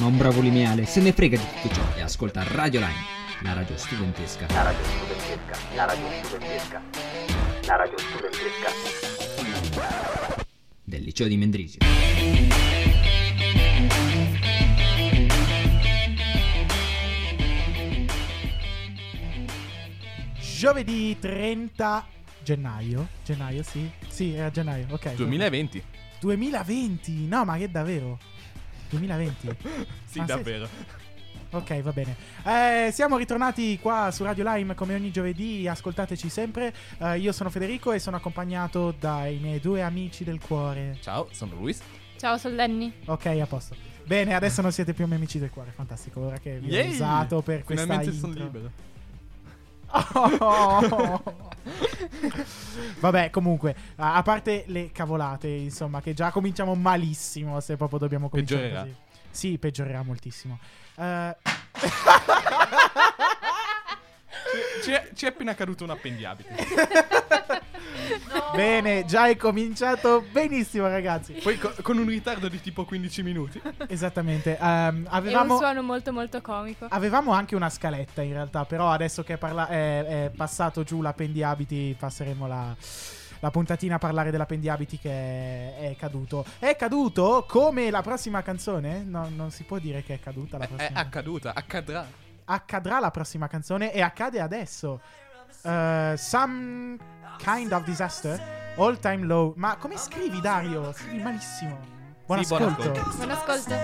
Ma un bravo lineale se ne frega di tutto ciò e ascolta Radio Line, la radio studentesca. La radio studentesca, la radio studentesca, la radio studentesca. del liceo di Mendrisio. Giovedì 30 gennaio. Gennaio, sì. Sì, era gennaio, ok. 2020. 2020. No, ma che davvero? 2020. Sì, Ah, sì. davvero. Ok, va bene. Eh, siamo ritornati qua su Radio Lime come ogni giovedì, ascoltateci sempre. Eh, io sono Federico e sono accompagnato dai miei due amici del cuore. Ciao, sono Luis. Ciao, sono Lenny. Ok, a posto. Bene, adesso non siete più miei amici del cuore, fantastico. Ora che vi ho Yay! usato per questa Finalmente intro. sono libero. Oh. Vabbè, comunque, a parte le cavolate, insomma, che già cominciamo malissimo se proprio dobbiamo cominciare Peggiorerà. così. Sì, peggiorerà moltissimo. Eh, Ci è, ci è appena caduto un appendiabite. Bene, già è cominciato benissimo, ragazzi. Poi co- con un ritardo di tipo 15 minuti. Esattamente. ehm, È avevamo, un suono molto molto comico. avevamo anche una scaletta in realtà, però adesso che è, parla- è- è passato giù l'appendiabiti, passeremo la, la puntatina a parlare dell'appendiabiti che è, è caduto. È caduto come la prossima canzone? No, non si può dire che è caduta la È, è prossima accaduta, accadrà. accadrà la prossima canzone e accade adesso. Uh, some kind of disaster, all time low. Ma come scrivi, Dario? Scrivi malissimo. Buon Sì, buon ascolto. ascolto. Buon ascolto.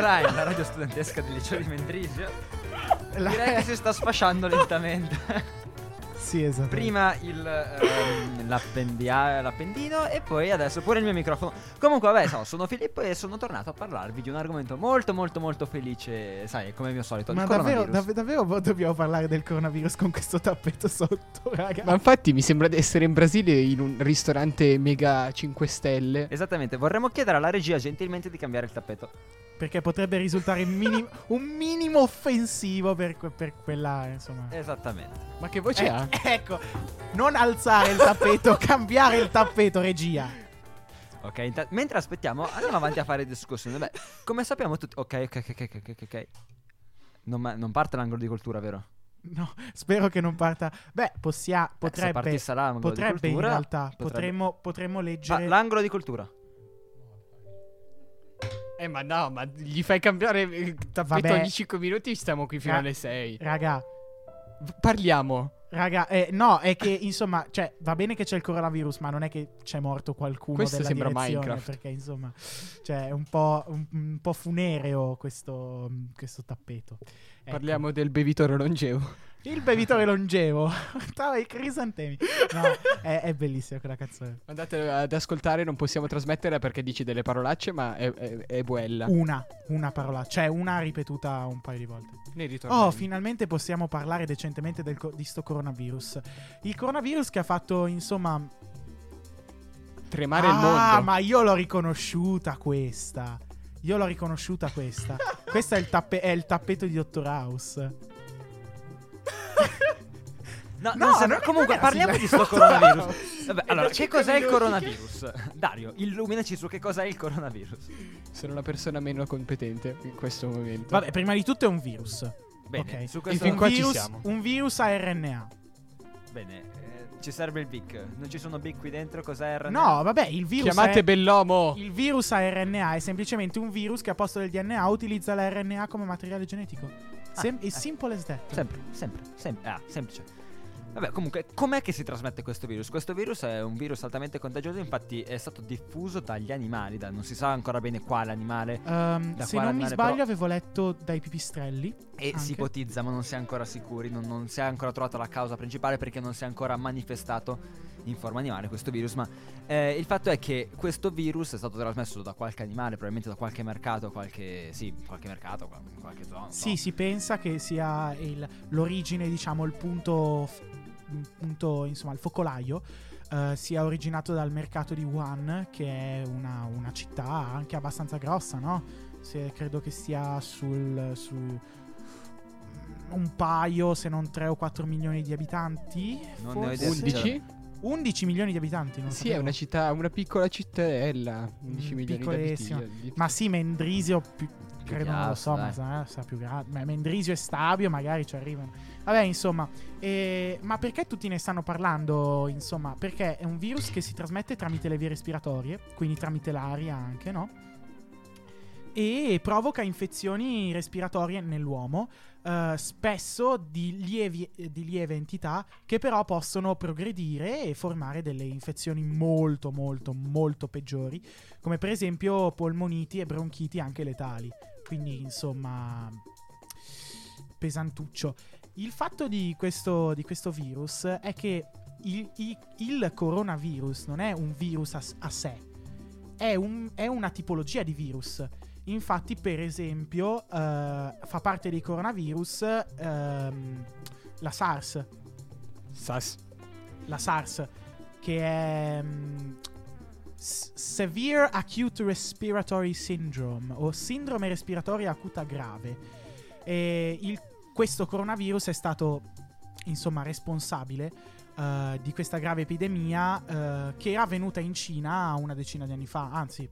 Radio Line, la radio studentesca del liceo di Mendrisio. La- Direi che si sta sfasciando lentamente. Sì, esatto. Prima il, ehm, l'appendia- l'appendino e poi adesso pure il mio microfono. Comunque, vabbè, so, sono Filippo e sono tornato a parlarvi di un argomento molto, molto, molto felice. Sai, come il mio solito. Ma il davvero, dav- davvero dobbiamo parlare del coronavirus con questo tappeto sotto, raga? Ma infatti mi sembra di essere in Brasile in un ristorante mega 5 stelle. Esattamente, vorremmo chiedere alla regia gentilmente di cambiare il tappeto. Perché potrebbe risultare minim- un minimo offensivo per, que- per quella, insomma. Esattamente. Ma che voce Eh, ha? ecco, non alzare il tappeto, cambiare il tappeto, regia. Ok, inta- mentre aspettiamo, andiamo avanti a fare discussione. Beh, come sappiamo tutti. Ok, ok, ok, ok, ok, ok. Non, ma- non parte l'angolo di cultura, vero? No, spero che non parta. Beh, possia- Eh, se potrebbe. l'angolo di potrebbe in cultura, realtà. potrebbe- Potremmo, potremmo Ah, leggere. l'angolo di cultura. Eh, ma no, ma gli fai cambiare il tappeto Vabbè. ogni 5 minuti, stiamo qui fino Ra- alle 6. Raga, Parliamo. raga, eh, no, è che insomma, cioè, va bene che c'è il coronavirus, ma non è che c'è morto qualcuno Questo della sembra Minecraft. Perché insomma, cioè, è un po', un, un po' funereo questo, questo tappeto. Ecco. Parliamo del bevitore longevo. Il bevitore longevo. Stava i crisantemi. No, è, è bellissima quella canzone. Andate ad ascoltare, non possiamo trasmettere perché dici delle parolacce, ma è, è, è buella. Una, una parola, cioè una ripetuta un paio di volte. Ne. Oh, finalmente possiamo parlare decentemente del di sto coronavirus. Il coronavirus che ha fatto, insomma... Tremare ah, il mondo. ma io l'ho riconosciuta questa. Io l'ho riconosciuta questa. Questo è il, tappe- è il tappeto di Dottor House. No, No, non sembra- non- comunque parliamo di sto coronavirus. Vabbè, allora, che cos'è il coronavirus? Dario, illuminaci su che cos'è il coronavirus. Sono la persona meno competente in questo momento. Vabbè, prima di tutto è un virus. Bene, Ok. su questo fin Un virus, siamo. un virus a RNA. Bene, eh, ci serve il BIC. Non ci sono BIC qui dentro, cos'è RNA? No, vabbè, il virus Chiamate è... Bellomo. Il virus a RNA è semplicemente un virus che a posto del DNA utilizza la RNA come materiale genetico. Sem- Ah, it's eh. simple as that. Sempre, sempre, sempre. Ah, semplice. Vabbè, comunque, com'è che si trasmette questo virus? Questo virus è un virus altamente contagioso, infatti è stato diffuso dagli animali, da- non si sa ancora bene quale animale, Da se non mi animale, sbaglio, però- avevo letto dai pipistrelli. e Anche. si ipotizza, ma non si è ancora sicuri, non, non si è ancora trovata la causa principale perché non si è ancora manifestato in forma animale questo virus, ma eh, il fatto è che questo virus è stato trasmesso da qualche animale, probabilmente da qualche mercato, qualche, sì, qualche mercato, qual- qualche zona. Sì, si pensa che sia il- l'origine, diciamo, il punto, punto, insomma, il focolaio. eh, sia originato dal mercato di Wuhan, che è una, una città anche abbastanza grossa, no? Se- credo che stia sul, su un paio, se non 3 o 4 milioni di abitanti. Non ne ho forse? idea, 11? 11 milioni di abitanti, non Sì, è sapevo. una città, una piccola cittadella. 11 Mm, milioni di abitanti. Ma sì, Mendrisio più, credo non lo so, ma piazza, sa, sa più grande. Ma Mendrisio e Stabio magari ci arrivano. Vabbè, insomma, eh, ma perché tutti ne stanno parlando? Insomma, perché è un virus che si trasmette tramite le vie respiratorie, quindi tramite l'aria anche, no? E provoca infezioni respiratorie nell'uomo, eh, spesso di, lievi- di lieve entità, che però possono progredire e formare delle infezioni molto, molto, molto peggiori, come per esempio polmoniti e bronchiti anche letali. Quindi, insomma, pesantuccio. Il fatto di questo, di questo virus è che il, il- il coronavirus non è un virus a, a sé, è, un- è una tipologia di virus. Infatti, per esempio, eh, fa parte dei coronavirus ehm, la SARS, Sas. la SARS, che è mm, Severe Acute Respiratory Syndrome o sindrome respiratoria acuta grave. E il- questo coronavirus è stato, insomma, responsabile eh, di questa grave epidemia eh, che era avvenuta in Cina una decina di anni fa, anzi.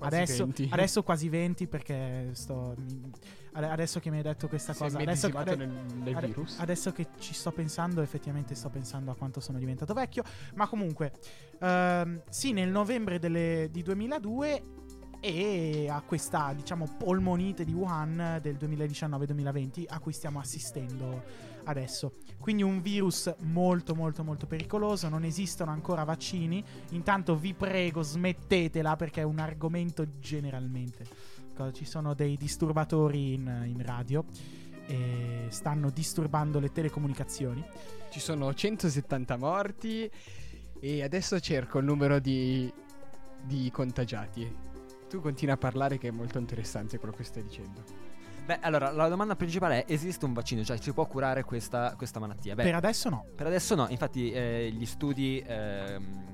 Quasi Adesso, 20. adesso quasi 20 perché sto... mi- ade- adesso che mi hai detto questa cosa... Adesso, ade- nel, nel Ade-. Adesso che ci sto pensando, effettivamente sto pensando a quanto sono diventato vecchio. Ma comunque, ehm, sì, nel novembre delle- di 2002 e a questa, diciamo, polmonite di Wuhan del 2019-2020 a cui stiamo assistendo adesso. Quindi un virus molto molto molto pericoloso, non esistono ancora vaccini. Intanto vi prego, smettetela perché è un argomento generalmente. Ci sono dei disturbatori in, in radio e stanno disturbando le telecomunicazioni. Ci sono 170 morti e adesso cerco il numero di, di contagiati. Tu continui a parlare che è molto interessante quello che stai dicendo. Beh, allora, la domanda principale è: esiste un vaccino? Cioè, si può curare questa, questa malattia? Beh, Per adesso no. Per adesso no, infatti eh, gli studi, ehm,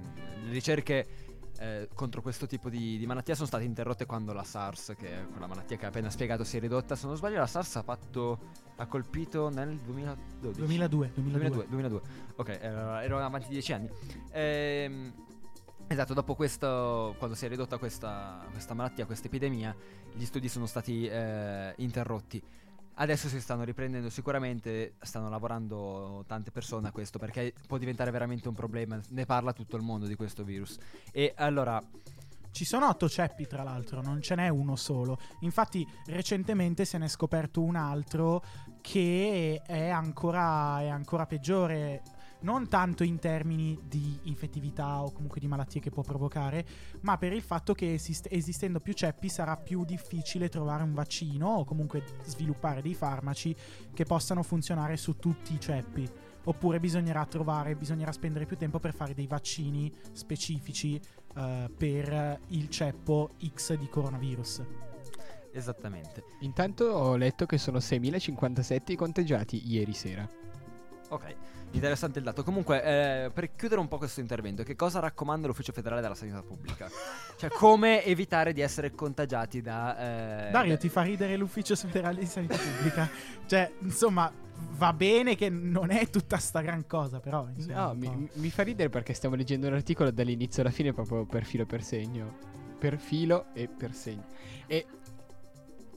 le ricerche eh, contro questo tipo di, di malattia sono state interrotte quando la SARS, che è quella malattia che ho appena spiegato, si è ridotta. Se non sbaglio la SARS ha fatto, ha colpito nel 2012. 2002. 2002. 2002, 2002. Ok, eh, ero avanti dieci anni. Ehm, esatto, dopo questo, quando si è ridotta questa, questa malattia, questa epidemia, gli studi sono stati eh, interrotti. Adesso si stanno riprendendo sicuramente, stanno lavorando tante persone a questo perché può diventare veramente un problema, ne parla tutto il mondo di questo virus. E allora, Ci sono otto ceppi, tra l'altro, non ce n'è uno solo. Infatti, recentemente se ne è scoperto un altro che è ancora, è ancora peggiore. Non tanto in termini di infettività o comunque di malattie che può provocare, ma per il fatto che esist- esistendo più ceppi sarà più difficile trovare un vaccino o comunque sviluppare dei farmaci che possano funzionare su tutti i ceppi. Oppure bisognerà trovare, bisognerà spendere più tempo per fare dei vaccini specifici eh, per il ceppo X di coronavirus. esattamente. Intanto ho letto che sono 6.057 i contagiati ieri sera. Ok, interessante il dato. Comunque, eh, per chiudere un po' questo intervento, che cosa raccomanda l'Ufficio federale della sanità pubblica? cioè, come evitare di essere contagiati da. eh, Dario, da- ti fa ridere l'ufficio federale di sanità pubblica? cioè, insomma, va bene che non è tutta sta gran cosa, però. Insomma, No, mi, mi- fa ridere perché stiamo leggendo un articolo dall'inizio alla fine proprio per filo e per segno. Per filo e per segno. E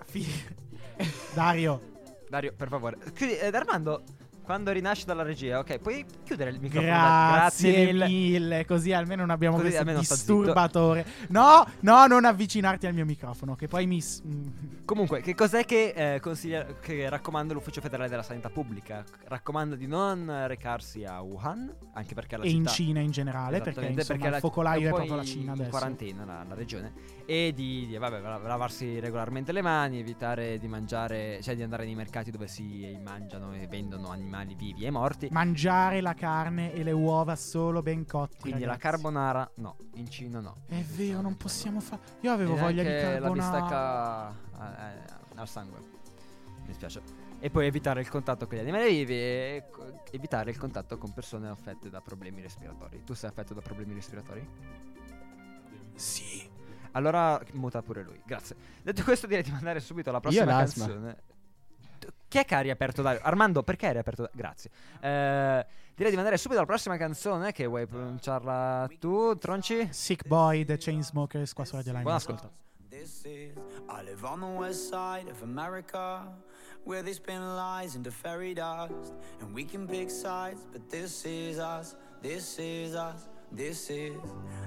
Fi- Dario, Dario, per favore. Chiudi, eh, Armando, quando rinasci dalla regia, ok, puoi chiudere il microfono. grazie, Grazie mille. mille. Così almeno non abbiamo Così questo disturbatore. No, no, non avvicinarti al mio microfono, che poi mi. mm. Comunque, che cos'è che, eh, consiglia, che raccomanda l'Ufficio federale della sanità pubblica? Raccomanda di non recarsi a Wuhan, anche perché la E in città... Cina in generale, perché insomma, perché il focolaio è proprio la in- Cina in adesso. quarantena la, la regione e di, di, vabbè, la- lavarsi regolarmente le mani, evitare di mangiare, cioè di andare nei mercati dove si mangiano e vendono animali vivi e morti. Mangiare la carne e le uova solo ben cotti. Quindi la ragazzi. carbonara no, in Cina no. È vero, non possiamo fare. Io avevo E voglia di neanche la carbonara. bistecca eh, eh, al sangue. Mi dispiace. E poi evitare il contatto con gli animali vivi e evitare il contatto con persone affette da problemi respiratori. Tu sei affetto da problemi respiratori? Sì. Allora muta pure lui. Grazie. Detto questo direi di mandare subito alla prossima l'asma. canzone. Chi è che ha riaperto Dario? Armando, perché hai riaperto Dario? Grazie. Eh, direi di mandare subito alla prossima canzone. Che vuoi pronunciarla tu, Tronci? Sick Boy, The Chainsmokers, qua su Radio Line. Buon ascolto. This is I live on the west side of America where they spin lies into fairy dust and we can pick sides but this is us this is us this is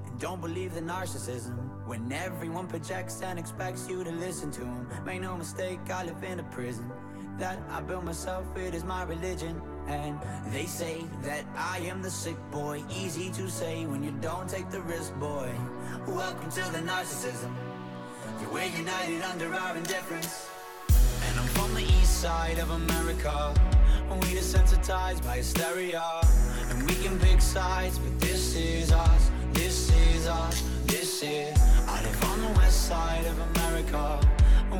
and don't believe the narcissism when everyone projects and expects you to listen to them make no mistake I live in a prison that I built myself it is my religion and they say that I am the sick boy easy to say when you don't take the risk boy welcome to the narcissism we're united under our indifference. And I'm from the east side of America. We desensitized by hysteria. And we can pick sides, but this is us. This is us. This is. I live on the west side of America.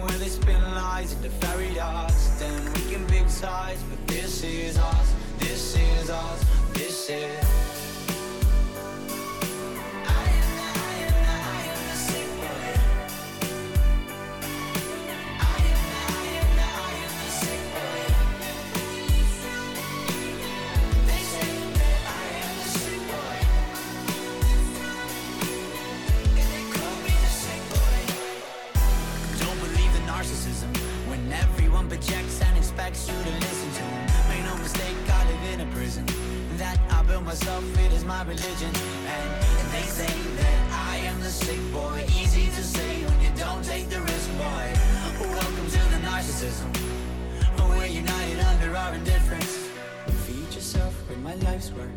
Where they spin lies into fairy dust. And we can big sides, but this is us. This is us. This is. Myself. It is my religion, and they say that I am the sick boy. Easy to say when you don't take the risk, boy. Welcome to the narcissism. We're united under our indifference. Feed yourself with my life's work.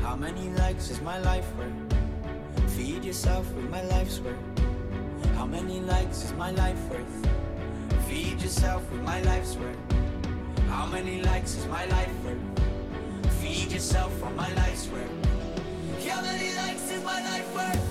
How many likes is my life worth? Feed yourself with my life's work. How many likes is my life worth? Feed yourself with my life's worth. How many likes is my life worth? Feed yourself from my life's work. how many likes is my life worth?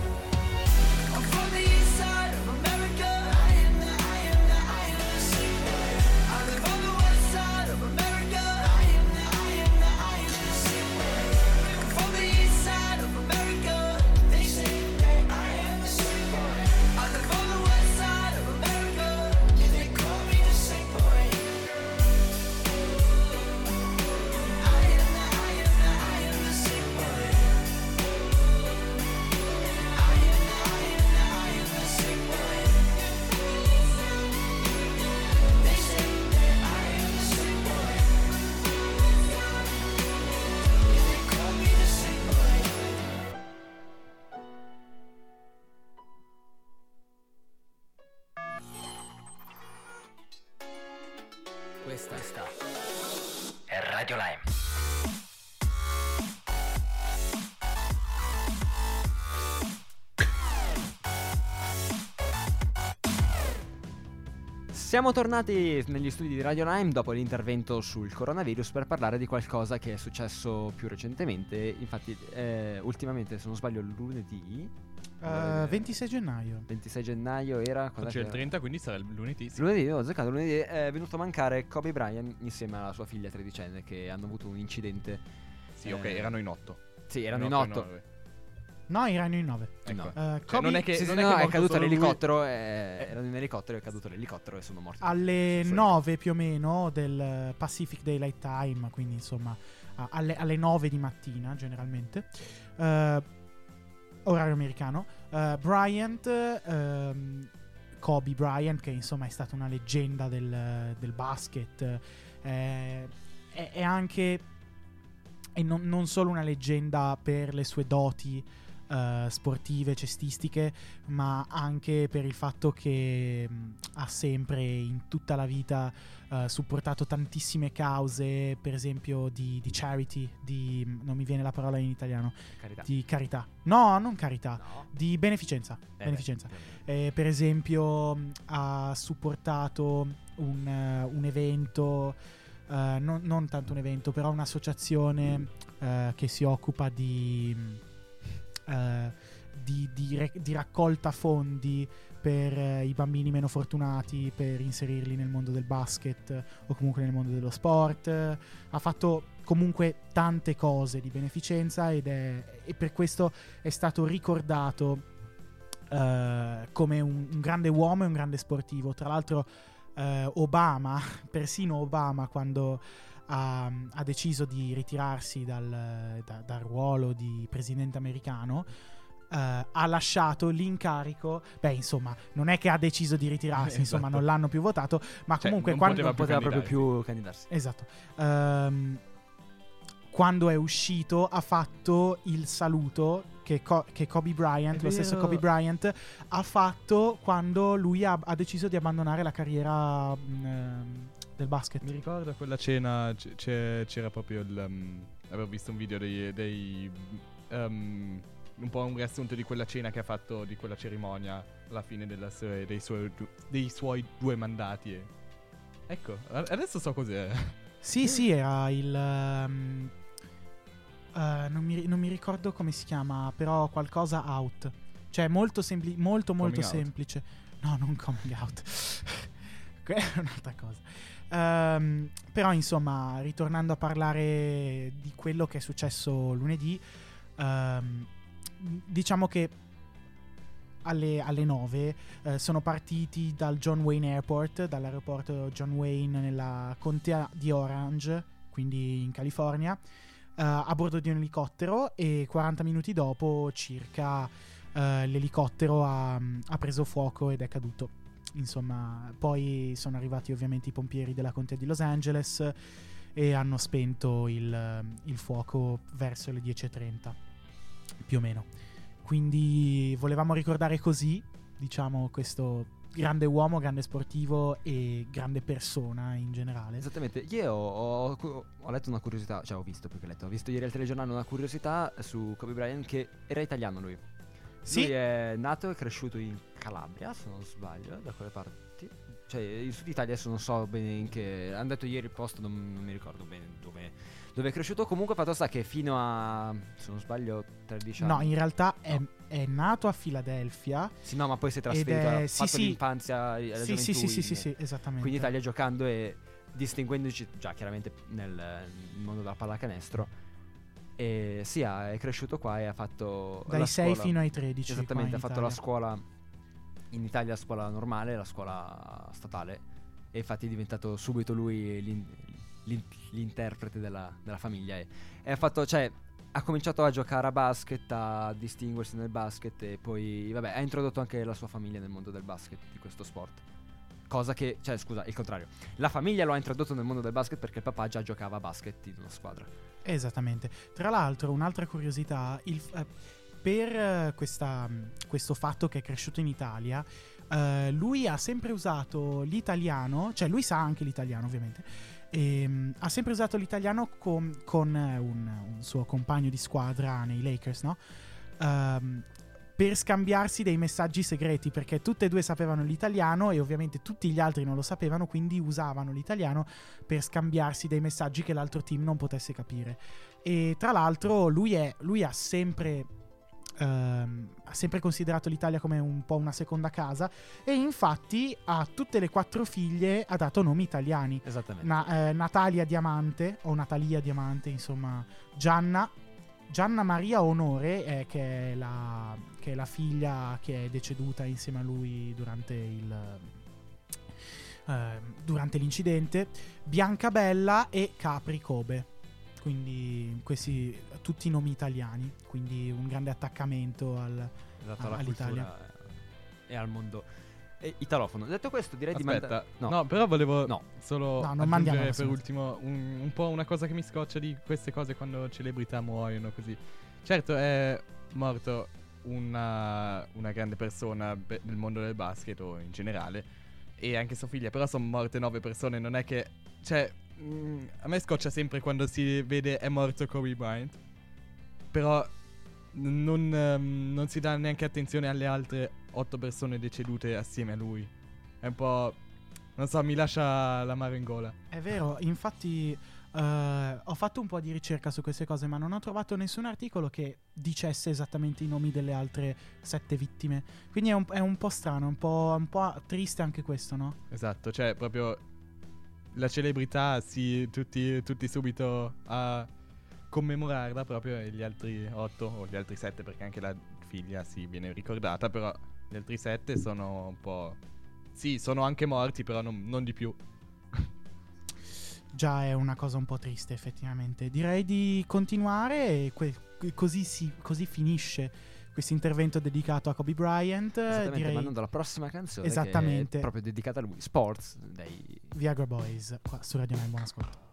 Siamo tornati negli studi di Radio Lime dopo l'intervento sul coronavirus per parlare di qualcosa che è successo più recentemente. Infatti, eh, ultimamente, se non sbaglio, lunedì Eh, 26 gennaio. 26 gennaio era. Oggi è il era? 30, quindi sarà il lunedì. sì. Lunedì, ho azzeccato lunedì, è venuto a mancare Kobe Bryant insieme alla sua figlia tredicenne che hanno avuto un incidente. Sì, ok, Eh, erano in otto. Sì, erano in otto e otto. No, erano in 9. Ecco. No. Eh, Cioè, Kobe non è che, Sì, sì, non no, è, che è caduto l'elicottero. eh, erano in elicottero, è caduto l'elicottero e sono morti. alle Sì. 9 più o meno del Pacific Daylight Time, quindi insomma alle, alle 9 di mattina generalmente, eh, orario americano. Eh, Bryant, ehm, Kobe Bryant, che insomma è stata una leggenda del, del basket, eh, è, è anche, e non, non solo una leggenda per le sue doti eh, sportive, cestistiche, ma anche per il fatto che mh, ha sempre in tutta la vita eh, supportato tantissime cause, per esempio di, di charity, di non mi viene la parola in italiano, Carità. di carità. No, non carità, No. di beneficenza. Eh, beneficenza. Eh, per esempio mh, ha supportato un, eh, un evento, eh, non, non tanto un evento, però un'associazione eh, che si occupa di, eh, di, di di raccolta fondi per eh, i bambini meno fortunati, per inserirli nel mondo del basket eh, o comunque nel mondo dello sport. Ha fatto comunque tante cose di beneficenza ed è, e per questo è stato ricordato eh, come un, un grande uomo e un grande sportivo. Tra l'altro, Obama, persino Obama, quando ha, ha deciso di ritirarsi dal, da- dal ruolo di presidente americano. eh, ha lasciato l'incarico. Beh, insomma, non è che ha deciso di ritirarsi, insomma, Esatto. non l'hanno più votato. Ma Cioè, comunque, non quando, non poteva proprio più candidarsi. Esatto. Ehm, quando è uscito ha fatto il saluto che, Co- che Kobe Bryant, lo stesso. Kobe Bryant, ha fatto quando lui ha, ha deciso di abbandonare la carriera ehm, del basket. Mi ricordo quella cena c- c'era proprio il... um, avevo visto un video dei... dei, um, un po' un riassunto di quella cena che ha fatto, di quella cerimonia alla fine della sue- dei, suoi, dei suoi due mandati. e- Ecco, adesso so cos'è. Sì, sì, era il... ehm, eh, non, mi, non mi ricordo come si chiama, però qualcosa out. Cioè, molto, sempli- molto, molto Coming out. semplice. No, non coming out. Quella è un'altra cosa. Ehm, però, insomma, ritornando a parlare di quello che è successo lunedì, ehm, diciamo che alle, alle 9 eh, sono partiti dal John Wayne Airport, dall'aeroporto John Wayne nella contea di Orange, quindi in California, eh, a bordo di un elicottero e 40 minuti dopo circa eh, l'elicottero ha, ha preso fuoco ed è caduto. Insomma, poi sono arrivati ovviamente i pompieri della contea di Los Angeles e hanno spento il, il fuoco verso le 10.30, più o meno. Quindi volevamo ricordare così, diciamo, questo grande uomo, grande sportivo e grande persona in generale. Esattamente, io ho, ho- ho letto una curiosità, cioè ho visto più che letto, ho visto ieri al telegiornale una curiosità su Kobe Bryant che era italiano lui. Sì. Lui è nato e cresciuto in Calabria, se non sbaglio, da quelle parti. Cioè, il sud Italia adesso non so bene in che. Hanno detto ieri il posto, non, non mi ricordo bene dove, dove è cresciuto. Comunque, fatto sta che fino a. Se non sbaglio, 13 anni. No, in realtà è, No. è nato a Filadelfia. Sì, no, ma poi si è trasferito. è- sì, fatto sì. l'infanzia la Sì, sì, sì, sì, sì, sì, esattamente. Qui in Italia giocando e distinguendoci già chiaramente nel, nel mondo della pallacanestro. E sì, è cresciuto qua e ha fatto. Dai la 6 scuola- fino ai 13. qua Esattamente, ha fatto Italia. la scuola in Italia, la scuola normale, la scuola statale. E infatti è diventato subito lui l'in- l'in- l'interprete della, della famiglia. E, e ha fatto, cioè, ha cominciato a giocare a basket, a distinguersi nel basket e poi, vabbè, ha introdotto anche la sua famiglia nel mondo del basket, di questo sport. Cosa che, cioè, scusa, il contrario. La famiglia lo ha introdotto nel mondo del basket perché il papà già giocava a basket in una squadra. Esattamente. Tra l'altro, un'altra curiosità, il- eh, per eh, questa, mh, questo fatto che è cresciuto in Italia, eh, lui ha sempre usato l'italiano, cioè lui sa anche l'italiano ovviamente, e, mh, ha sempre usato l'italiano con, con, eh, un, un suo compagno di squadra nei Lakers, no? Ehm, per scambiarsi dei messaggi segreti, perché tutte e due sapevano l'italiano e ovviamente tutti gli altri non lo sapevano, quindi usavano l'italiano per scambiarsi dei messaggi che l'altro team non potesse capire. E tra l'altro lui, è, lui ha sempre... ehm, ha sempre considerato l'Italia come un po' una seconda casa e infatti a tutte le quattro figlie ha dato nomi italiani. Esattamente. Na- eh, Natalia Diamante o Natalia Diamante, insomma, Gianna, Gianna Maria Onore, eh, che, è la, che è la figlia che è deceduta insieme a lui durante il. eh, durante l'incidente, Biancabella e Capri Kobe. Quindi questi tutti nomi italiani, quindi un grande attaccamento al, Esatto, a- alla all'Italia. e al mondo eh, italofono. Detto questo, direi Aspetta, di mandare. no. però volevo No. solo No, non aggiungere per ultimo un, un po' una cosa che mi scoccia di queste cose quando celebrità muoiono così. Certo, è morto una, una grande persona be- nel mondo del basket o in generale e anche sua figlia, però sono morte nove persone, non è che... Cioè, mm, a me scoccia sempre quando si vede è morto Kobe Bryant, però non, ehm, non si dà neanche attenzione alle altre otto persone decedute assieme a lui. È un po'. Non so, mi lascia l'amaro in gola. È vero, infatti eh, ho fatto un po' di ricerca su queste cose, ma non ho trovato nessun articolo che dicesse esattamente i nomi delle altre sette vittime. Quindi è un, è un po' strano, un po', un po' triste anche questo, no? Esatto, cioè proprio la celebrità, sì, tutti, tutti subito a commemorarla proprio e gli altri otto o gli altri sette perché anche la figlia si viene ricordata, però gli altri sette sono un po'... Sì, sono anche morti, però non, non di più. Già è una cosa un po' triste, effettivamente. Direi di continuare e que- così, si, così finisce questo intervento dedicato a Kobe Bryant. Esattamente, Direi mandando alla prossima canzone. Esattamente. Proprio dedicata a lui. Sports dei Viagra Boys qua su Radio 9. Buon ascolto.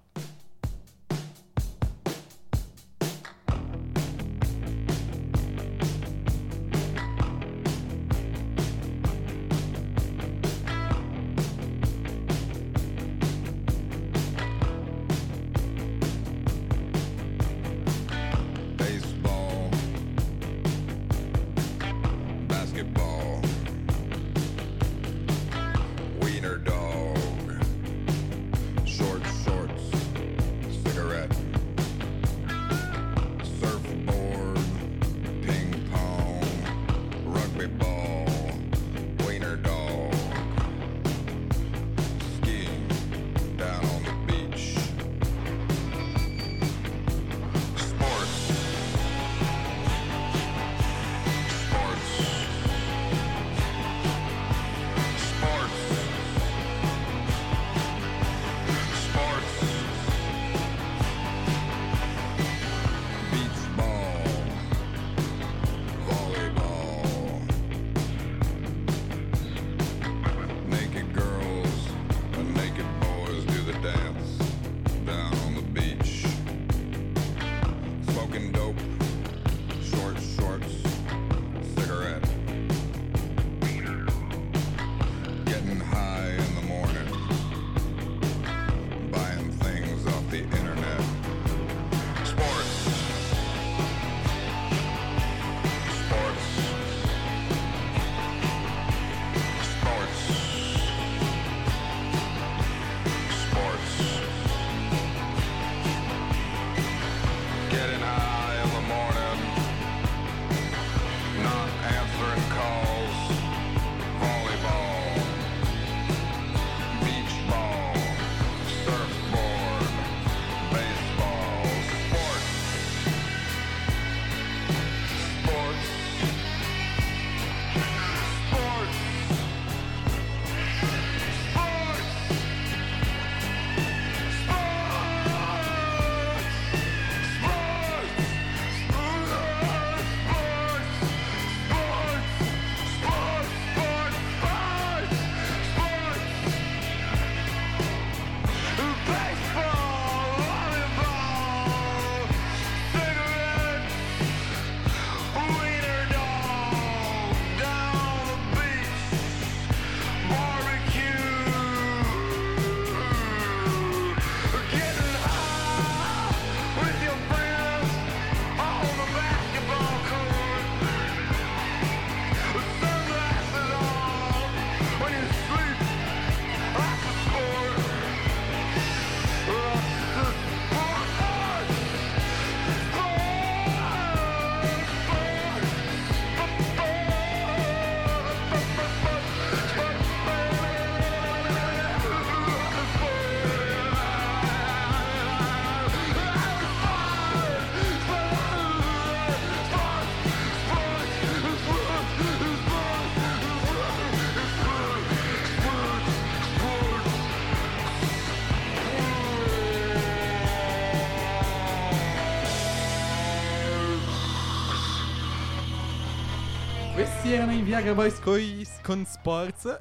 Questi erano i Viagra Boys coi- con Sports.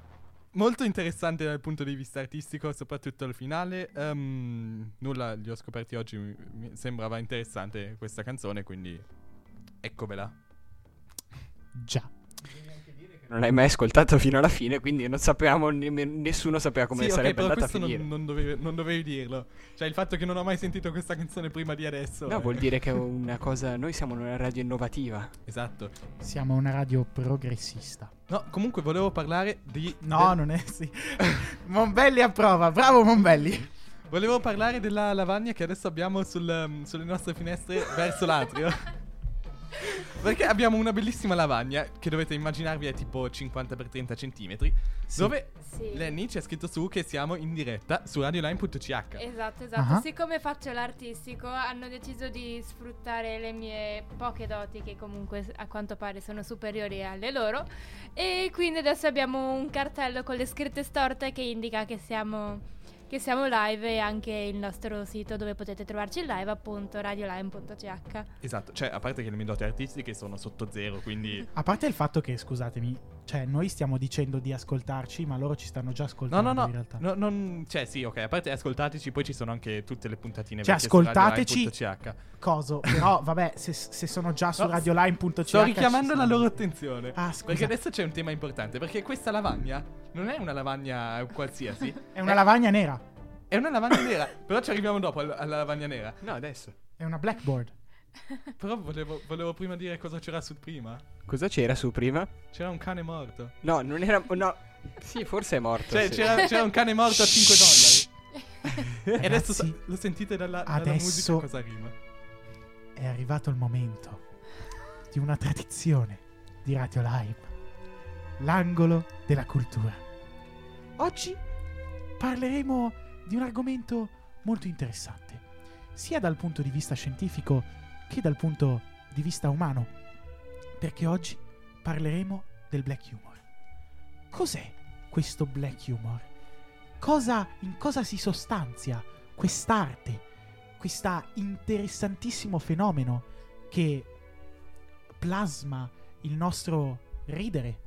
Molto interessante dal punto di vista artistico, soprattutto il finale. Ehm, nulla, li ho scoperti oggi. Mi sembrava interessante questa canzone, quindi eccovela. Già. Non l'hai mai ascoltato fino alla fine, quindi non sapevamo, nessuno sapeva come sì, sarebbe però andata a finire. non, non dovevi, non dovevi dirlo. Cioè, il fatto che non ho mai sentito questa canzone prima di adesso. No, eh. vuol dire che è una cosa. Noi siamo una radio innovativa. Esatto. Siamo una radio progressista. No, comunque volevo parlare di. No, del- non è sì. Monbelli approva, bravo Monbelli. Volevo parlare della lavagna che adesso abbiamo sul, um, sulle nostre finestre verso l'atrio. Perché abbiamo una bellissima lavagna che dovete immaginarvi è tipo 50x30 cm. Dove Sì. Lenny c'è scritto su che siamo in diretta su radioline.ch. Esatto, esatto. Ah. Siccome faccio l'artistico, hanno deciso di sfruttare le mie poche doti, che comunque a quanto pare sono superiori alle loro. E quindi adesso abbiamo un cartello con le scritte storte che indica che siamo, che siamo live e anche il nostro sito dove potete trovarci in live, appunto, radioline.ch. Esatto, cioè a parte che le mie doti artistiche sono sotto zero, quindi... A parte il fatto che, scusatemi, cioè noi stiamo dicendo di ascoltarci, ma loro ci stanno già No, ascoltando no, no, in realtà. no, non... Cioè sì, ok, a parte ascoltateci, poi ci sono anche tutte le puntatine Cioè, ascoltateci- radioline.ch. Coso, però vabbè, se, se sono già su No, radioline.ch Sto richiamando la loro attenzione. Ah, scusa. Perché adesso c'è un tema importante. Perché questa lavagna non è una lavagna qualsiasi. È una lavagna nera, È una lavagna nera. Però ci arriviamo dopo al- alla lavagna nera. No, adesso. è una blackboard. Però volevo, volevo prima dire cosa c'era su prima. Cosa c'era su prima? C'era un cane morto. No, non era. No. Sì, forse è morto. Cioè, sì. c'era, c'era un cane morto a 5 dollari. E adesso Ragazzi, sa- lo sentite dalla, dalla adesso- musica cosa rima. È arrivato il momento di una tradizione di Radio Live, l'angolo della cultura. Oggi parleremo di un argomento molto interessante, sia dal punto di vista scientifico che dal punto di vista umano, perché oggi parleremo del black humor. Cos'è questo black humor? Cosa, in cosa si sostanzia quest'arte? questo interessantissimo fenomeno che plasma il nostro ridere,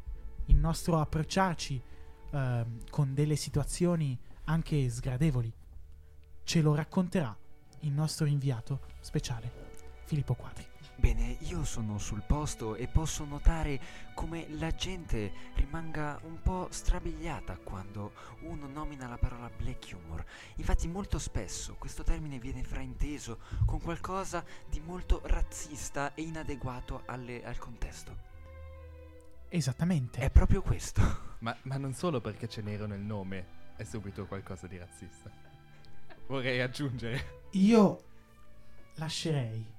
il nostro approcciarci ehm, con delle situazioni anche sgradevoli. Ce lo racconterà il nostro inviato speciale, Filippo Quadri. Bene, io sono sul posto e posso notare come la gente rimanga un po' strabiliata quando uno nomina la parola black humor. Infatti molto spesso questo termine viene frainteso con qualcosa di molto razzista e inadeguato alle- al contesto. Esattamente. È proprio questo. Ma, ma non solo perché c'è nero nel nome, è subito qualcosa di razzista. Vorrei aggiungere. Io lascerei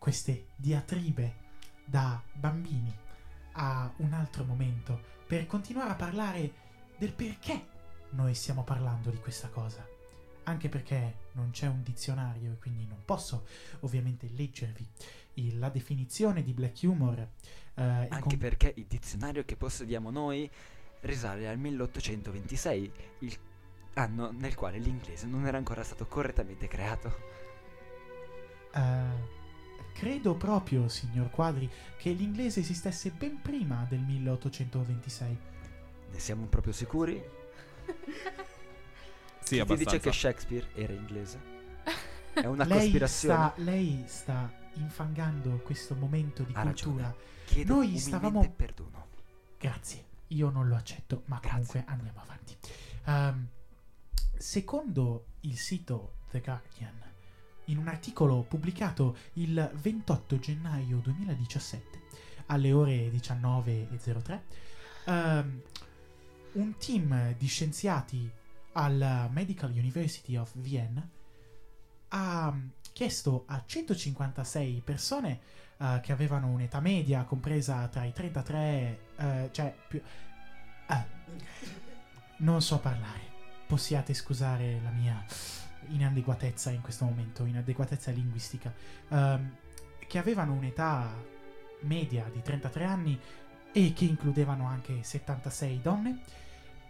queste diatribe da bambini a un altro momento per continuare a parlare del perché noi stiamo parlando di questa cosa. Anche perché non c'è un dizionario e quindi non posso ovviamente leggervi la definizione di black humor. eh, Anche con- perché il dizionario che possediamo noi risale al 1826, il anno nel quale l'inglese non era ancora stato correttamente creato. Eh, credo proprio, signor Quadri, che l'inglese esistesse ben prima del 1826. Ne siamo proprio sicuri? Sì, Chi ti abbastanza. dice che Shakespeare era inglese? È una lei cospirazione. sta, lei sta infangando questo momento di Ha ragione. cultura. Chiedo Noi stavamo- perdono. Grazie, io non lo accetto, ma Grazie. comunque andiamo avanti. Ehm, secondo il sito The Guardian, in un articolo pubblicato il 28 gennaio 2017 alle ore 19.03, ehm, un team di scienziati alla Medical University of Vienna ha chiesto a 156 persone eh, che avevano un'età media compresa tra i 33, eh, cioè più... ah, non so parlare. Possiate scusare la mia inadeguatezza in questo momento, inadeguatezza linguistica, ehm, che avevano un'età media di 33 anni e che includevano anche 76 donne,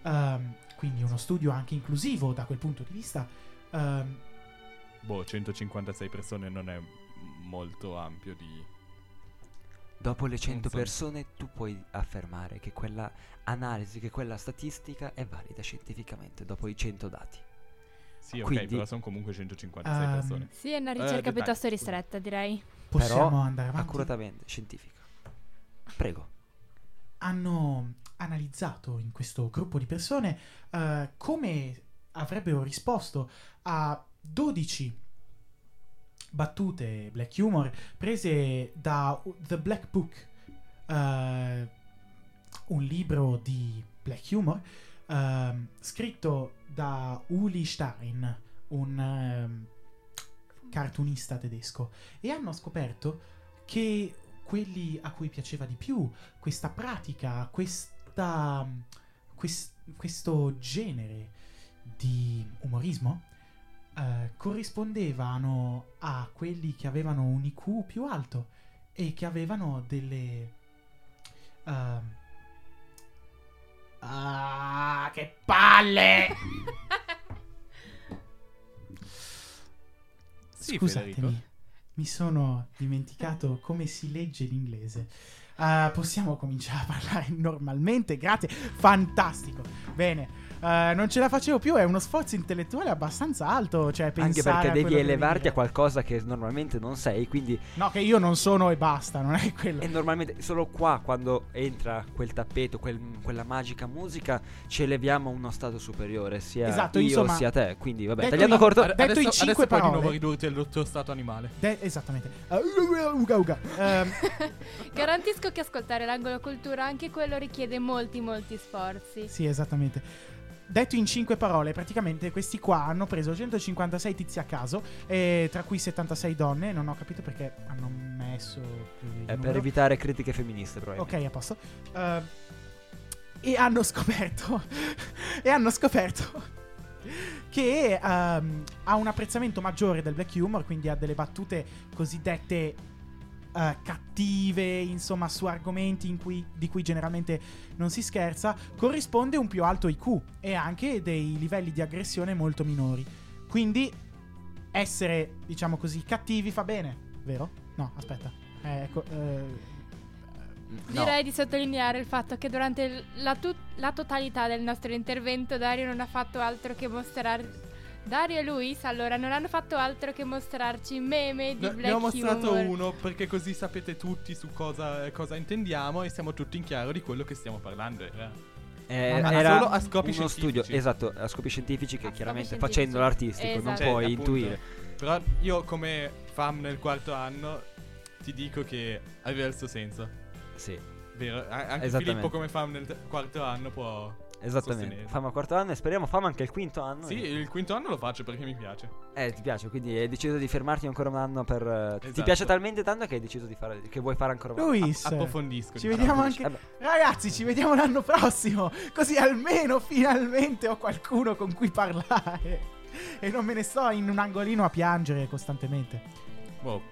ehm, quindi uno studio anche inclusivo da quel punto di vista. ehm, Boh, 156 persone non è molto ampio di... Dopo le 100 Insomma. persone tu puoi affermare che quella analisi, che quella statistica è valida scientificamente dopo i 100 dati. Sì, ok, Quindi- però sono comunque 156 Ehm, persone. Sì, è una Eh, ricerca dettagli, piuttosto ristretta, direi. Possiamo Però andare avanti? Accuratamente, scientifica. Prego. hanno analizzato in questo gruppo di persone eh, come avrebbero risposto a 12 battute black humor prese da The Black Book, eh, un libro di black humor ehm, scritto da Uli Stein, un ehm, cartoonista tedesco, e hanno scoperto che quelli a cui piaceva di più questa pratica, questa, quest- questo genere di umorismo eh, corrispondevano a quelli che avevano un IQ più alto e che avevano delle... ehm, ah, che palle! Sì, Scusatemi, Federico. mi sono dimenticato come si legge l'inglese. Ah, possiamo cominciare a parlare normalmente, grazie. Fantastico. Bene, eh, non ce la facevo più, è uno sforzo intellettuale abbastanza alto, cioè Anche perché devi elevarti a qualcosa che normalmente non sei, quindi No, che io non sono e basta, non è quello. E normalmente solo qua quando entra quel tappeto, quel- quella magica musica, ci eleviamo a uno stato superiore, sia Esatto, io insomma, sia te. Quindi vabbè, tagliando in- corto. Detto in adesso, cinque adesso puoi di parole. nuovo ridurti al tuo stato animale. De- esattamente. Uh, uga, uga. Ehm, Garantisco che ascoltare l'angolo cultura anche quello richiede molti, molti sforzi. Sì, esattamente. Detto in cinque parole, praticamente questi qua hanno preso 156 tizi a caso, eh, tra cui 76 donne. Non ho capito perché hanno messo. È per evitare critiche femministe, probabilmente. Ok, a posto. Eh, e hanno scoperto. e hanno scoperto. Che ehm, ha un apprezzamento maggiore del black humor, quindi ha delle battute cosiddette eh, cattive, insomma, su argomenti in cui- di cui generalmente non si scherza, corrisponde un più alto IQ e anche dei livelli di aggressione molto minori. Quindi essere, diciamo così, cattivi fa bene, vero? No, aspetta. Eh, ecco, eh, No. Direi di sottolineare il fatto che durante la, tu- la totalità del nostro intervento Dario non ha fatto altro che mostrare... Dario e Luis allora non hanno fatto altro che mostrarci meme di Ne black ne ho mostrato humor. uno perché così sapete tutti su cosa, cosa intendiamo e siamo tutti in chiaro di quello che stiamo parlando. Era. Eh, Ma era solo a scopi uno studio, scientifici. esatto, a scopi scientifici che A chiaramente scientifici. facendo l'artistico non Esatto. puoi Cioè, appunto, intuire. Però io come fam nel quarto anno ti dico che aveva il suo senso. Sì, Vero? Anche. Filippo come fam nel quarto anno può... esattamente. sostenere. Fama al quarto anno e speriamo fama anche il quinto anno. Sì, e- il quinto anno lo faccio perché mi piace. Eh, ti piace, quindi hai deciso di fermarti ancora un anno per... eh, Ti Esatto. piace talmente tanto che hai deciso di fare... che vuoi fare ancora un anno. Luis, Approfondisco. ci diciamo. vediamo anche. dici, Ragazzi, ci vediamo l'anno prossimo. Così almeno finalmente ho qualcuno con cui parlare. E non me ne sto in un angolino a piangere costantemente. Boh,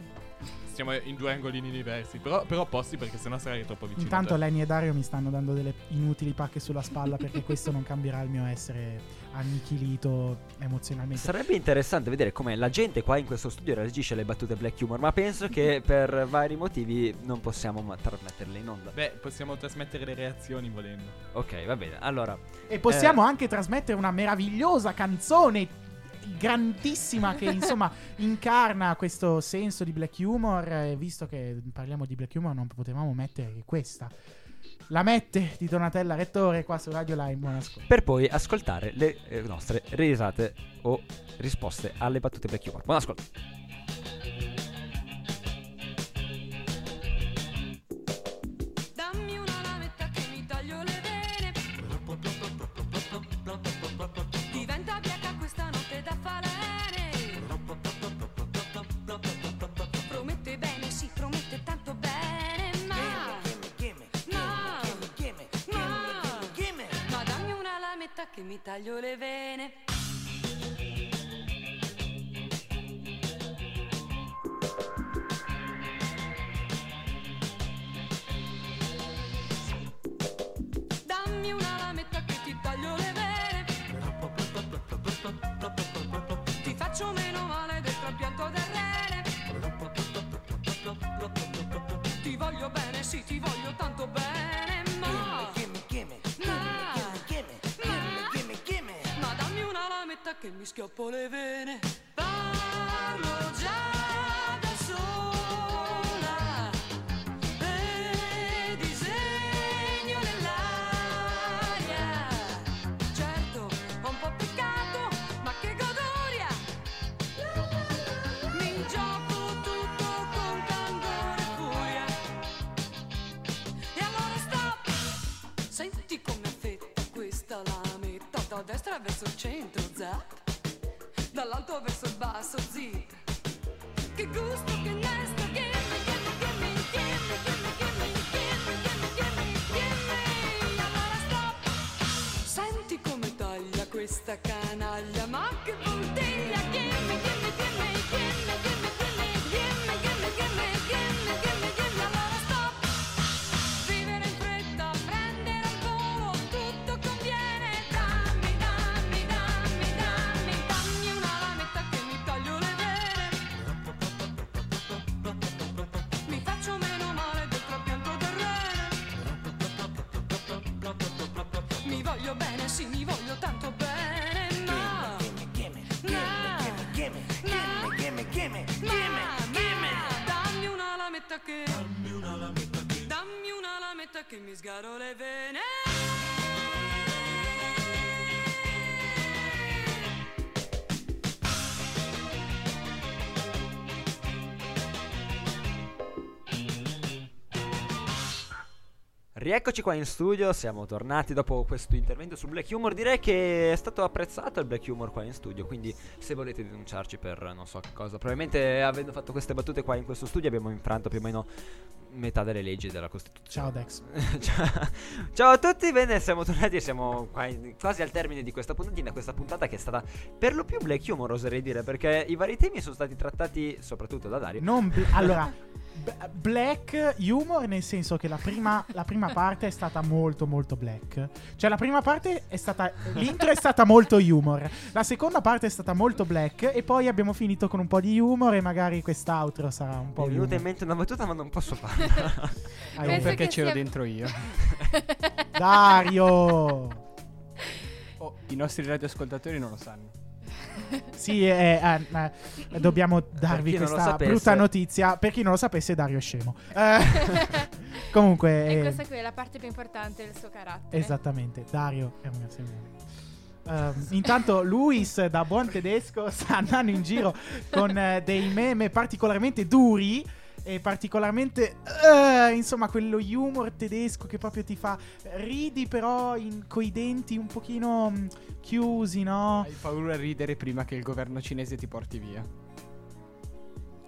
siamo in due angolini diversi. Però, però opposti perché sennò sarei troppo vicino. Intanto. Lenny e Dario mi stanno dando delle inutili pacche sulla spalla perché questo non cambierà il mio essere annichilito emozionalmente. Sarebbe interessante vedere come la gente qua in questo studio reagisce alle battute black humor, ma penso che per vari motivi non possiamo ma- trasmetterle in onda. Beh, possiamo trasmettere le reazioni volendo. Ok, va bene. Allora, E possiamo Eh. anche trasmettere una meravigliosa canzone grandissima che insomma incarna questo senso di black humor e visto che parliamo di black humor non potevamo mettere che questa la mette di Donatella Rettore qua su Radio Line buon ascolto per poi ascoltare le eh, nostre risate o risposte alle battute black humor. Buon ascolto. Taglio le vene schioppo le vene, parlo già. da sola e disegno nell'aria. Certo, ho un po' peccato, ma che godoria! Mi gioco tutto con candore e furia. E allora stop! Senti com'è fetta questa la metà da destra verso il cielo. Dall'alto verso il basso, zip Che gusto, che nesto Gimme, gimme, gimme, gimme, gimme, gimme, gimme, gimme, gimme, gimme Allora stop. Senti come taglia questa canaglia Rieccoci qua in studio, siamo tornati dopo questo intervento sul black humor. Direi che è stato apprezzato il black humor qua in studio, quindi se volete denunciarci per non so che cosa, probabilmente avendo fatto queste battute qua in questo studio abbiamo infranto più o meno metà delle leggi della Costituzione. Ciao Dex. Ciao. Ciao a tutti, bene, siamo tornati e siamo in- quasi al termine di questa puntatina, questa puntata che è stata per lo più black humor, oserei dire, perché i vari temi sono stati trattati soprattutto da Dario. Non bl- allora, b- black humor nel senso che la prima, la prima parte è stata molto molto black. Cioè la prima parte è stata... L'intro è stata molto humor. La seconda parte è stata molto black e poi abbiamo finito con un po' di humor e magari quest'outro sarà un po' Mi è venuta in mente una battuta ma non posso farla. Hai Non perché che c'ero sia- dentro io. Dario! Oh, I nostri radioascoltatori non lo sanno. Sì, eh, eh, eh, dobbiamo darvi questa brutta notizia. Per chi non lo sapesse, Dario è scemo. Eh, comunque... E eh, questa qui è la parte più importante del suo carattere. Esattamente, Dario è un essere Ehm, intanto Luis da buon tedesco sta andando in giro con eh, dei meme particolarmente duri e particolarmente eh, insomma quello humor tedesco che proprio ti fa ridi però in, coi denti un pochino mm, chiusi no Hai paura a ridere prima che il governo cinese ti porti via.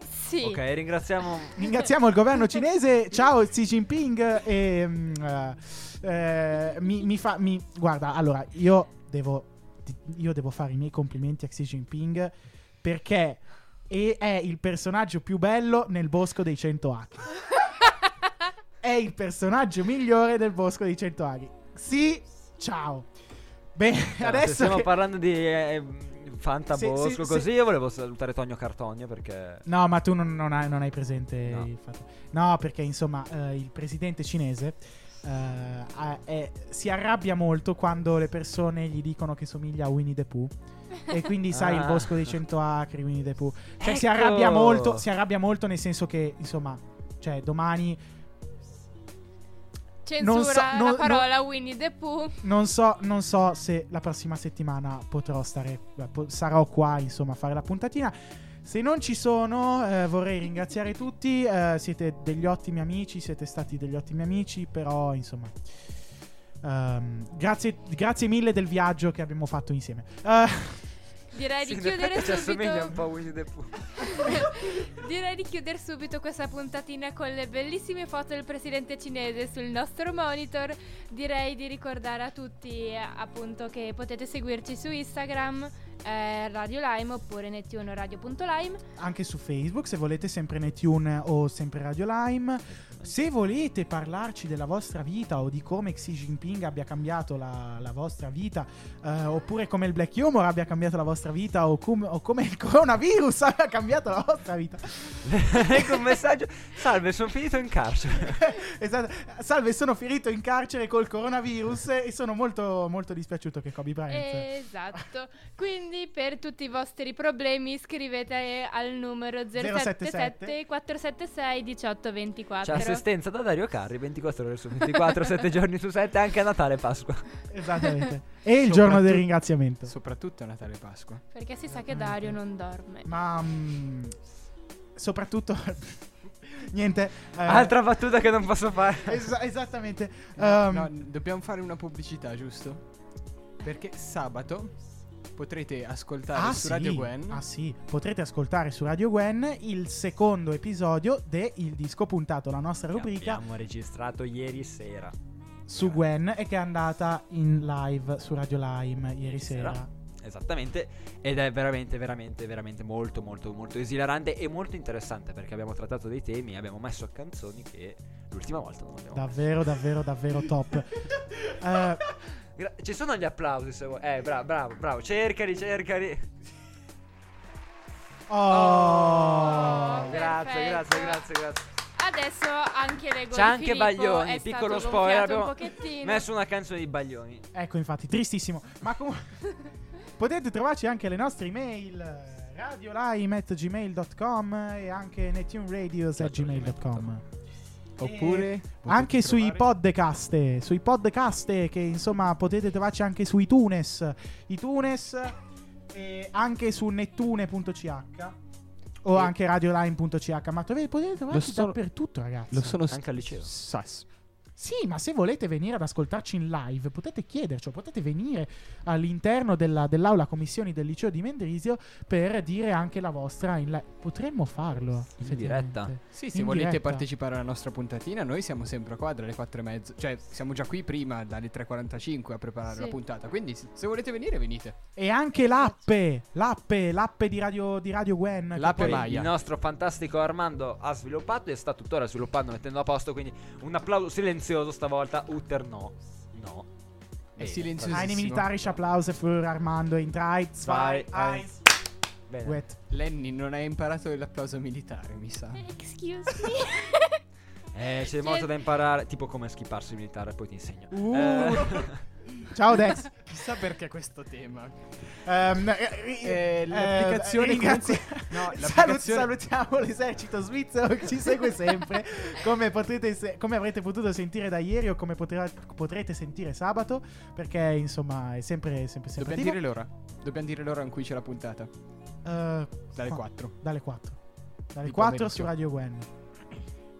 Sì. ok, ringraziamo Ringraziamo il governo cinese. Ciao Xi Jinping. E, mm, eh, eh, mi, mi fa. Mi, guarda, allora io devo. Io devo fare i miei complimenti a Xi Jinping perché è, è il personaggio più bello nel bosco dei 100 acri. è il personaggio migliore del bosco dei 100 acri. Sì, ciao. Bene, Allora, se adesso. stiamo che- parlando di eh, Fanta Sì, Bosco sì, così, sì. io volevo salutare Tonio Cartogno perché... No, ma tu non, non hai, non hai presente No. il fatto. No, perché insomma eh, il presidente cinese eh, si arrabbia molto quando le persone gli dicono che somiglia a Winnie the Pooh. E quindi sai il Ah. bosco dei cento acri, Winnie the Pooh. Cioè si Ecco! arrabbia molto, si arrabbia molto nel senso che insomma, cioè domani Censura Non so- non- la parola Winnie the Pooh. non so, non so se la prossima settimana potrò stare, po- sarò qua insomma a fare la puntatina. Se non ci sono, eh, vorrei ringraziare tutti. eh, siete degli ottimi amici, siete stati degli ottimi amici, però insomma. Ehm, grazie, grazie mille del viaggio che abbiamo fatto insieme. Eh, Direi Sì, di chiudere subito. Direi di chiudere subito questa puntatina con le bellissime foto del presidente cinese sul nostro monitor. Direi di ricordare a tutti appunto che potete seguirci su Instagram eh, Radio Lime oppure Netune o Radio.lime. Anche su Facebook, se volete sempre Netune o sempre Radio Lime. Se volete parlarci della vostra vita o di come Xi Jinping abbia cambiato la, la vostra vita, eh, oppure come il black humor abbia cambiato la vostra vita, o, com- o come il coronavirus abbia cambiato la vostra vita. ecco un messaggio. Salve, sono finito in carcere. esatto. Salve, sono ferito in carcere col coronavirus e sono molto, molto dispiaciuto che Kobe Bryant. Esatto. Quindi per tutti i vostri problemi scrivete al numero 077 077 476 1824. C'è assistenza da Dario Carri 24 ore su 24, 7 giorni su 7, anche a Natale e Pasqua. Esattamente. E il giorno del ringraziamento. Soprattutto a Natale e Pasqua. Perché si sa che Dario non dorme. Ma mm, soprattutto niente. eh, Altra battuta che non posso fare. esa- esattamente. No, ehm, no, dobbiamo fare una pubblicità, giusto? Perché sabato potrete ascoltare ah, su sì, Radio Gwen ah sì, potrete ascoltare su Radio Gwen il secondo episodio de Il disco puntato, la nostra Che rubrica abbiamo registrato ieri sera. su Gwen e che è andata in live su Radio Lime ieri sera. Sera. Esattamente, ed è veramente, veramente, veramente molto, molto, molto esilarante e molto interessante perché abbiamo trattato dei temi e abbiamo messo canzoni che l'ultima volta non abbiamo Davvero, davvero, davvero top. Eh, Gra- Ci sono gli applausi se vuoi. Eh, bravo, bravo, bravo. Cercali, cercali. oh, grazie, perfetto. grazie, grazie, grazie. Adesso anche leggo C'è il anche Baglioni, piccolo spoiler. Abbiamo messo una canzone di Baglioni. Ecco, infatti, tristissimo. Ma comunque potete trovarci anche le nostre email radiolime.gmail.com e anche netunradios.gmail.com Oppure anche sui podcast sui podcast che insomma potete trovarci anche su iTunes iTunes e anche su nettune.ch o E- anche radioline.ch ma potete trovarci sono- dappertutto ragazzi Lo sono Anche al liceo. Sas. Sì, ma se volete venire ad ascoltarci in live, potete chiederci, potete venire all'interno della- dell'aula commissioni del liceo di Mendrisio per dire anche la vostra in live. Potremmo farlo. In diretta. Sì, se In volete diretta. partecipare alla nostra puntatina, noi siamo sempre qua dalle 4 e mezzo. Cioè, siamo già qui prima, dalle 3.45 a preparare Sì. la puntata. Quindi, se volete venire, venite. E anche l'appe, l'appe, l'appe di Radio, di Radio Gwen. che L'appe Maya. Il nostro fantastico Armando ha sviluppato e sta tuttora sviluppando, mettendo a posto. Quindi un applauso silenzioso stavolta. Utter no. No. È Eh, silenziosissimo. Eine militarische Applaus für Armando in 3, 2, Zwei, 1. Bene. Wet. Lenny non hai imparato l'applauso militare, mi sa. Excuse me. Eh, c'è molto da imparare. Tipo come schipparsi il militare, poi ti insegno. Uh. Eh, Ciao Dex. Chissà perché questo tema. Ehm, eh, Eh, l'applicazione ringrazio- comunque- no, Salut- l'applicazione- salutiamo l'esercito svizzero che ci segue sempre. come, potrete se- come avrete potuto sentire da ieri o come potrà- potrete sentire sabato. Perché insomma è sempre, sempre, sempre Dobbiamo dire l'ora. Dobbiamo dire l'ora in cui c'è la puntata. Eh, Dalle qua- 4. Dalle 4. Dalle Di 4 pomeriggio. su Radio Gwen.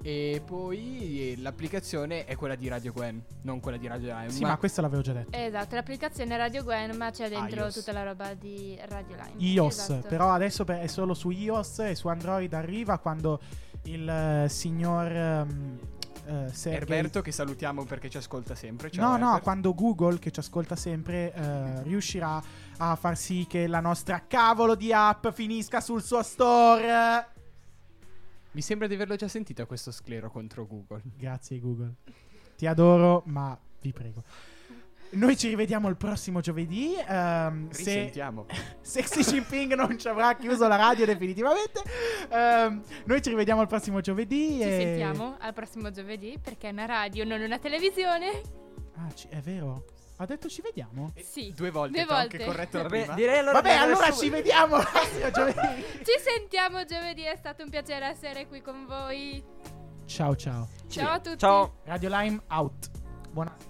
E poi eh, l'applicazione è quella di Radio Gwen, non quella di Radio Lime. Sì, ma, questo l'avevo già detto. esatto, l'applicazione è Radio Gwen, ma c'è dentro iOS. tutta la roba di Radio Line. iOS, Esatto. però adesso è solo su iOS e su Android arriva quando il eh, signor ehm, eh, Sergey- Erberto che salutiamo perché ci ascolta sempre. Ciao No, no, Herbert. quando Google, che ci ascolta sempre, eh, riuscirà a far sì che la nostra cavolo di app finisca sul suo store. Mi sembra di averlo già sentito questo sclero contro Google. Grazie Google. Ti adoro, ma vi prego. Noi ci rivediamo il prossimo giovedì. ehm, se, se Xi Jinping non ci avrà chiuso la radio definitivamente. Ehm, noi ci rivediamo il prossimo giovedì. Ci e- sentiamo al prossimo giovedì perché è una radio, non una televisione. Ah, ci- è vero. Ha detto ci vediamo? Sì. Due volte, Due t'ho anche volte. corretto la Vabbè, prima. direi allora Vabbè, allora ci vediamo. Ci sentiamo giovedì, è stato un piacere essere qui con voi. Ciao ciao. Ciao a tutti. Ciao. Radio Lime out. Buona.